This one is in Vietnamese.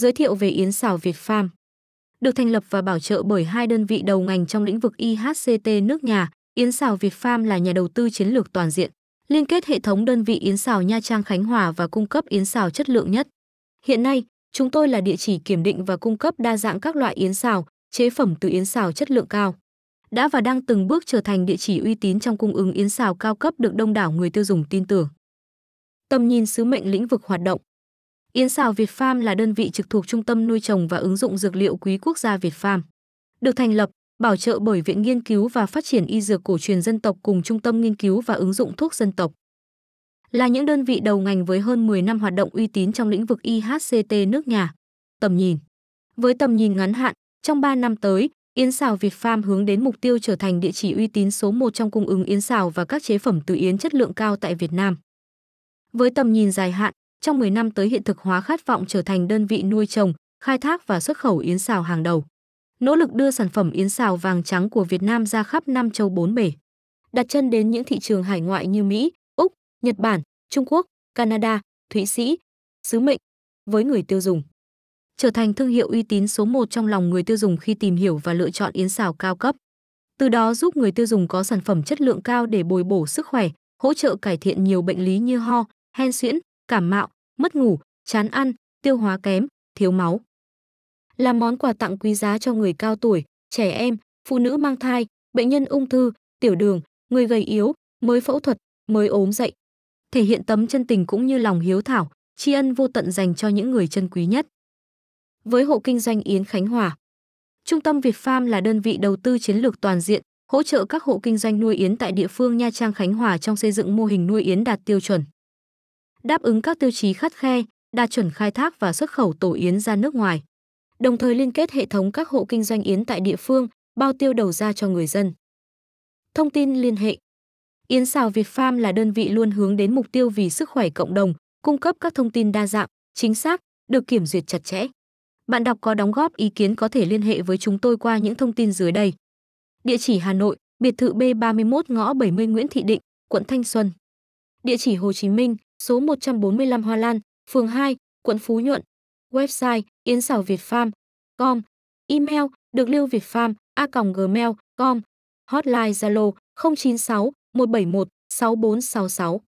Giới thiệu về Yến sào Việt Farm. Được thành lập và bảo trợ bởi hai đơn vị đầu ngành trong lĩnh vực IHCT nước nhà, Yến sào Việt Farm là nhà đầu tư chiến lược toàn diện, liên kết hệ thống đơn vị yến sào Nha Trang Khánh Hòa và cung cấp yến sào chất lượng nhất. Hiện nay, chúng tôi là địa chỉ kiểm định và cung cấp đa dạng các loại yến sào, chế phẩm từ yến sào chất lượng cao. Đã và đang từng bước trở thành địa chỉ uy tín trong cung ứng yến xào cao cấp được đông đảo người tiêu dùng tin tưởng. Tầm nhìn sứ mệnh lĩnh vực hoạt động Yến xào Việt Farm là đơn vị trực thuộc Trung tâm nuôi trồng và ứng dụng dược liệu quý quốc gia Việt Farm. Được thành lập, bảo trợ bởi Viện Nghiên cứu và Phát triển Y Dược Cổ truyền Dân tộc cùng Trung tâm Nghiên cứu và ứng dụng thuốc dân tộc. Là những đơn vị đầu ngành với hơn 10 năm hoạt động uy tín trong lĩnh vực IHCT nước nhà. Tầm nhìn Với tầm nhìn ngắn hạn, trong 3 năm tới, Yến xào Việt Farm hướng đến mục tiêu trở thành địa chỉ uy tín số 1 trong cung ứng yến xào và các chế phẩm từ yến chất lượng cao tại Việt Nam. Với tầm nhìn dài hạn, trong 10 năm tới hiện thực hóa khát vọng trở thành đơn vị nuôi trồng, khai thác và xuất khẩu yến xào hàng đầu. Nỗ lực đưa sản phẩm yến xào vàng trắng của Việt Nam ra khắp năm châu bốn bể. Đặt chân đến những thị trường hải ngoại như Mỹ, Úc, Nhật Bản, Trung Quốc, Canada, Thụy Sĩ, sứ mệnh với người tiêu dùng. Trở thành thương hiệu uy tín số 1 trong lòng người tiêu dùng khi tìm hiểu và lựa chọn yến xào cao cấp. Từ đó giúp người tiêu dùng có sản phẩm chất lượng cao để bồi bổ sức khỏe, hỗ trợ cải thiện nhiều bệnh lý như ho, hen suyễn, cảm mạo, mất ngủ, chán ăn, tiêu hóa kém, thiếu máu. Là món quà tặng quý giá cho người cao tuổi, trẻ em, phụ nữ mang thai, bệnh nhân ung thư, tiểu đường, người gầy yếu, mới phẫu thuật, mới ốm dậy. Thể hiện tấm chân tình cũng như lòng hiếu thảo, tri ân vô tận dành cho những người chân quý nhất. Với hộ kinh doanh Yến Khánh Hòa, Trung tâm Việt Farm là đơn vị đầu tư chiến lược toàn diện, hỗ trợ các hộ kinh doanh nuôi yến tại địa phương Nha Trang Khánh Hòa trong xây dựng mô hình nuôi yến đạt tiêu chuẩn đáp ứng các tiêu chí khắt khe, đa chuẩn khai thác và xuất khẩu tổ yến ra nước ngoài. Đồng thời liên kết hệ thống các hộ kinh doanh yến tại địa phương, bao tiêu đầu ra cho người dân. Thông tin liên hệ Yến xào Việt Farm là đơn vị luôn hướng đến mục tiêu vì sức khỏe cộng đồng, cung cấp các thông tin đa dạng, chính xác, được kiểm duyệt chặt chẽ. Bạn đọc có đóng góp ý kiến có thể liên hệ với chúng tôi qua những thông tin dưới đây. Địa chỉ Hà Nội, biệt thự B31 ngõ 70 Nguyễn Thị Định, quận Thanh Xuân. Địa chỉ Hồ Chí Minh, số 145 Hoa Lan, phường 2, quận Phú Nhuận. Website yến xảo việt farm com. Email được lưu việt farm a gmail com. Hotline Zalo 096 171 6466